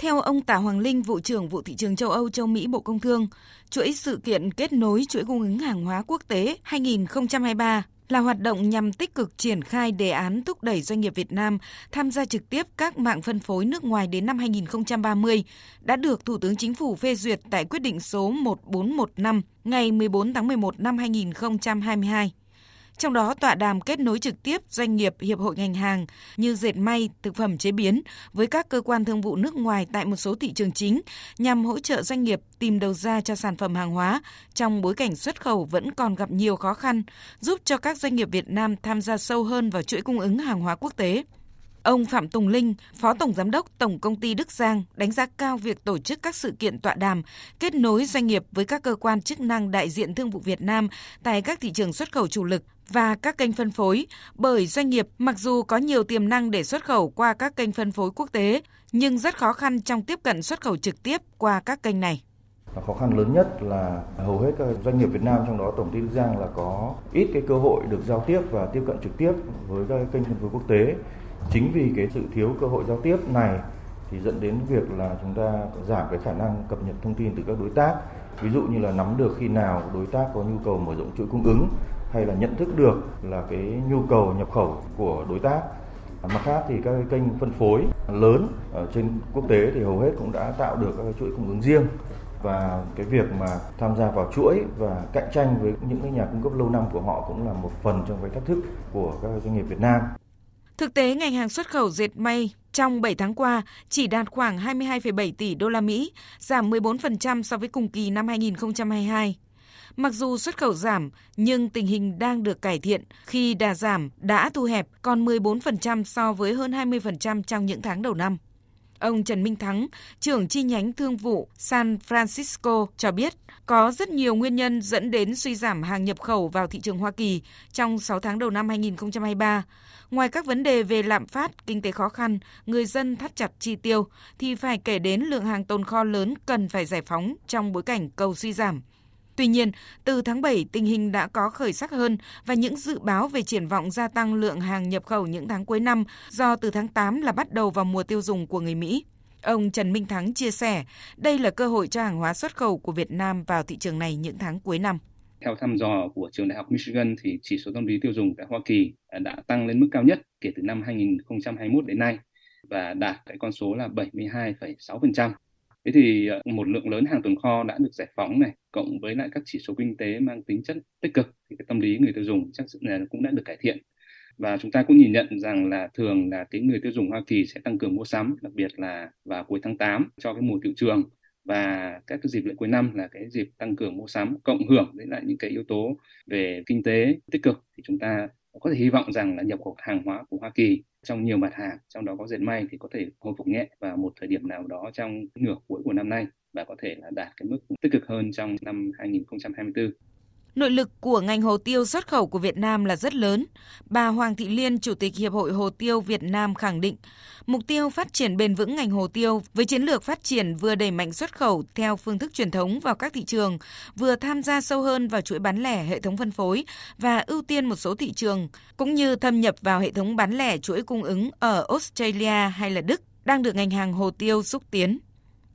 Theo ông Tạ Hoàng Linh, vụ trưởng vụ thị trường châu Âu châu Mỹ Bộ Công Thương, chuỗi sự kiện kết nối chuỗi cung ứng hàng hóa quốc tế 2023 là hoạt động nhằm tích cực triển khai đề án thúc đẩy doanh nghiệp Việt Nam tham gia trực tiếp các mạng phân phối nước ngoài đến năm 2030 đã được Thủ tướng Chính phủ phê duyệt tại quyết định số 1415 ngày 14 tháng 11 năm 2022. Trong đó tọa đàm kết nối trực tiếp doanh nghiệp hiệp hội ngành hàng như dệt may, thực phẩm chế biến với các cơ quan thương vụ nước ngoài tại một số thị trường chính nhằm hỗ trợ doanh nghiệp tìm đầu ra cho sản phẩm hàng hóa trong bối cảnh xuất khẩu vẫn còn gặp nhiều khó khăn, giúp cho các doanh nghiệp Việt Nam tham gia sâu hơn vào chuỗi cung ứng hàng hóa quốc tế. Ông Phạm Tùng Linh, Phó Tổng Giám đốc Tổng Công ty Đức Giang đánh giá cao việc tổ chức các sự kiện tọa đàm, kết nối doanh nghiệp với các cơ quan chức năng đại diện thương vụ Việt Nam tại các thị trường xuất khẩu chủ lực và các kênh phân phối, bởi doanh nghiệp mặc dù có nhiều tiềm năng để xuất khẩu qua các kênh phân phối quốc tế, nhưng rất khó khăn trong tiếp cận xuất khẩu trực tiếp qua các kênh này. Khó khăn lớn nhất là hầu hết các doanh nghiệp Việt Nam trong đó tổng ty Đức Giang là có ít cái cơ hội được giao tiếp và tiếp cận trực tiếp với các kênh phân phối quốc tế chính vì cái sự thiếu cơ hội giao tiếp này thì dẫn đến việc là chúng ta giảm cái khả năng cập nhật thông tin từ các đối tác. Ví dụ như là nắm được khi nào đối tác có nhu cầu mở rộng chuỗi cung ứng hay là nhận thức được là cái nhu cầu nhập khẩu của đối tác. Mặt khác thì các cái kênh phân phối lớn ở trên quốc tế thì hầu hết cũng đã tạo được các cái chuỗi cung ứng riêng. Và cái việc mà tham gia vào chuỗi và cạnh tranh với những cái nhà cung cấp lâu năm của họ cũng là một phần trong cái thách thức của các doanh nghiệp Việt Nam. Thực tế, ngành hàng xuất khẩu dệt may trong 7 tháng qua chỉ đạt khoảng 22,7 tỷ đô la Mỹ, giảm 14% so với cùng kỳ năm 2022. Mặc dù xuất khẩu giảm, nhưng tình hình đang được cải thiện khi đà giảm đã thu hẹp còn 14% so với hơn 20% trong những tháng đầu năm. Ông Trần Minh Thắng, trưởng chi nhánh thương vụ San Francisco cho biết có rất nhiều nguyên nhân dẫn đến suy giảm hàng nhập khẩu vào thị trường Hoa Kỳ trong 6 tháng đầu năm 2023. Ngoài các vấn đề về lạm phát, kinh tế khó khăn, người dân thắt chặt chi tiêu, thì phải kể đến lượng hàng tồn kho lớn cần phải giải phóng trong bối cảnh cầu suy giảm. Tuy nhiên, từ tháng 7 tình hình đã có khởi sắc hơn và những dự báo về triển vọng gia tăng lượng hàng nhập khẩu những tháng cuối năm do từ tháng 8 là bắt đầu vào mùa tiêu dùng của người Mỹ. Ông Trần Minh Thắng chia sẻ, đây là cơ hội cho hàng hóa xuất khẩu của Việt Nam vào thị trường này những tháng cuối năm. Theo thăm dò của trường đại học Michigan thì chỉ số tâm lý tiêu dùng tại Hoa Kỳ đã tăng lên mức cao nhất kể từ năm 2021 đến nay và đạt cái con số là 72,6%. Thế thì ờ, một lượng lớn hàng tồn kho đã được giải phóng này, cộng với lại các chỉ số kinh tế mang tính chất tích cực thì cái tâm lý người tiêu dùng chắc là cũng đã được cải thiện. Và chúng ta cũng nhìn nhận rằng là thường là cái người tiêu dùng Hoa Kỳ sẽ tăng cường mua sắm, đặc biệt là vào cuối tháng 8 cho cái mùa tiệu trường và các cái dịp lễ cuối năm là cái dịp tăng cường mua sắm cộng hưởng với lại những cái yếu tố về kinh tế tích cực thì chúng ta có thể hy vọng rằng là nhập khẩu hàng hóa của Hoa Kỳ trong nhiều mặt hàng, trong đó có dệt may thì có thể hồi phục nhẹ vào một thời điểm nào đó trong nửa cuối của năm nay và có thể là đạt cái mức tích cực hơn trong năm 2024. Nội lực của ngành hồ tiêu xuất khẩu của Việt Nam là rất lớn. Bà Hoàng Thị Liên, Chủ tịch Hiệp hội Hồ tiêu Việt Nam khẳng định, mục tiêu phát triển bền vững ngành hồ tiêu với chiến lược phát triển vừa đẩy mạnh xuất khẩu theo phương thức truyền thống vào các thị trường, vừa tham gia sâu hơn vào chuỗi bán lẻ hệ thống phân phối và ưu tiên một số thị trường, cũng như thâm nhập vào hệ thống bán lẻ chuỗi cung ứng ở Australia hay là Đức, đang được ngành hàng hồ tiêu xúc tiến.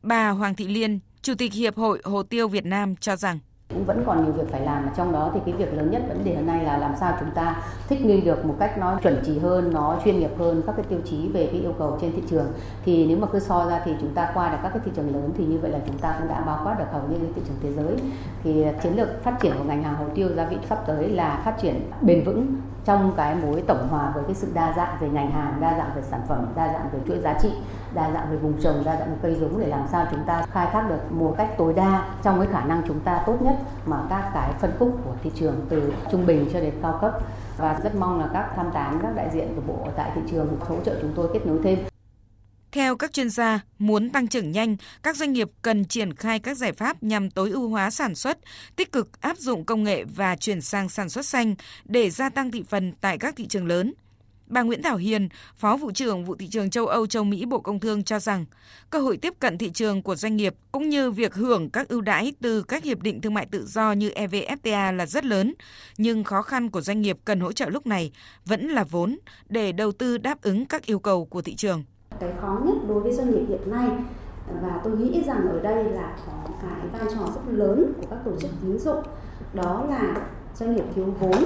Bà Hoàng Thị Liên, Chủ tịch Hiệp hội Hồ tiêu Việt Nam cho rằng cũng vẫn còn nhiều việc phải làm. Trong đó thì cái việc lớn nhất vấn đề hôm nay là làm sao chúng ta thích nghi được một cách nó chuẩn chỉ hơn, nó chuyên nghiệp hơn các cái tiêu chí về cái yêu cầu trên thị trường. Thì nếu mà cứ so ra thì chúng ta qua được các cái thị trường lớn thì như vậy là chúng ta cũng đã bao quát được hầu như thị trường thế giới. Thì chiến lược phát triển của ngành hàng hồ tiêu gia vị sắp tới là phát triển bền vững trong cái mối tổng hòa với cái sự đa dạng về ngành hàng, đa dạng về sản phẩm, đa dạng về chuỗi giá trị, đa dạng về vùng trồng, đa dạng về cây giống để làm sao chúng ta khai thác được một cách tối đa trong cái khả năng chúng ta tốt nhất mà các cái phân khúc của thị trường từ trung bình cho đến cao cấp và rất mong là các tham tán, các đại diện của bộ tại thị trường hỗ trợ chúng tôi kết nối thêm. Theo các chuyên gia, muốn tăng trưởng nhanh, các doanh nghiệp cần triển khai các giải pháp nhằm tối ưu hóa sản xuất, tích cực áp dụng công nghệ và chuyển sang sản xuất xanh để gia tăng thị phần tại các thị trường lớn. Bà Nguyễn Thảo Hiền, Phó vụ trưởng vụ thị trường châu Âu châu Mỹ Bộ Công Thương cho rằng, cơ hội tiếp cận thị trường của doanh nghiệp cũng như việc hưởng các ưu đãi từ các hiệp định thương mại tự do như EVFTA là rất lớn, nhưng khó khăn của doanh nghiệp cần hỗ trợ lúc này vẫn là vốn để đầu tư đáp ứng các yêu cầu của thị trường cái khó nhất đối với doanh nghiệp hiện nay. Và tôi nghĩ rằng ở đây là có cái vai trò rất lớn của các tổ chức tín dụng. Đó là doanh nghiệp thiếu vốn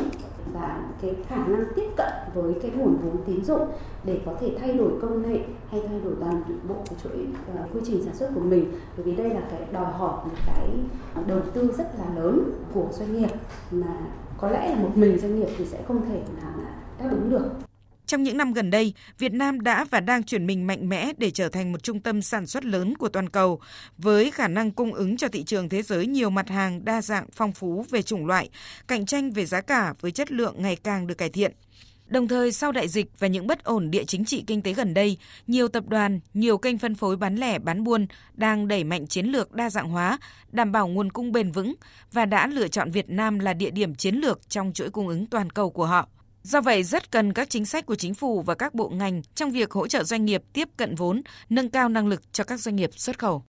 và cái khả năng tiếp cận với cái nguồn vốn tín dụng để có thể thay đổi công nghệ hay thay đổi toàn bộ cái chuỗi uh, quy trình sản xuất của mình. Bởi vì đây là cái đòi hỏi một cái đầu tư rất là lớn của doanh nghiệp mà có lẽ là một mình doanh nghiệp thì sẽ không thể nào đáp ứng được trong những năm gần đây, Việt Nam đã và đang chuyển mình mạnh mẽ để trở thành một trung tâm sản xuất lớn của toàn cầu, với khả năng cung ứng cho thị trường thế giới nhiều mặt hàng đa dạng phong phú về chủng loại, cạnh tranh về giá cả với chất lượng ngày càng được cải thiện. Đồng thời, sau đại dịch và những bất ổn địa chính trị kinh tế gần đây, nhiều tập đoàn, nhiều kênh phân phối bán lẻ bán buôn đang đẩy mạnh chiến lược đa dạng hóa, đảm bảo nguồn cung bền vững và đã lựa chọn Việt Nam là địa điểm chiến lược trong chuỗi cung ứng toàn cầu của họ. Do vậy, rất cần các chính sách của chính phủ và các bộ ngành trong việc hỗ trợ doanh nghiệp tiếp cận vốn, nâng cao năng lực cho các doanh nghiệp xuất khẩu.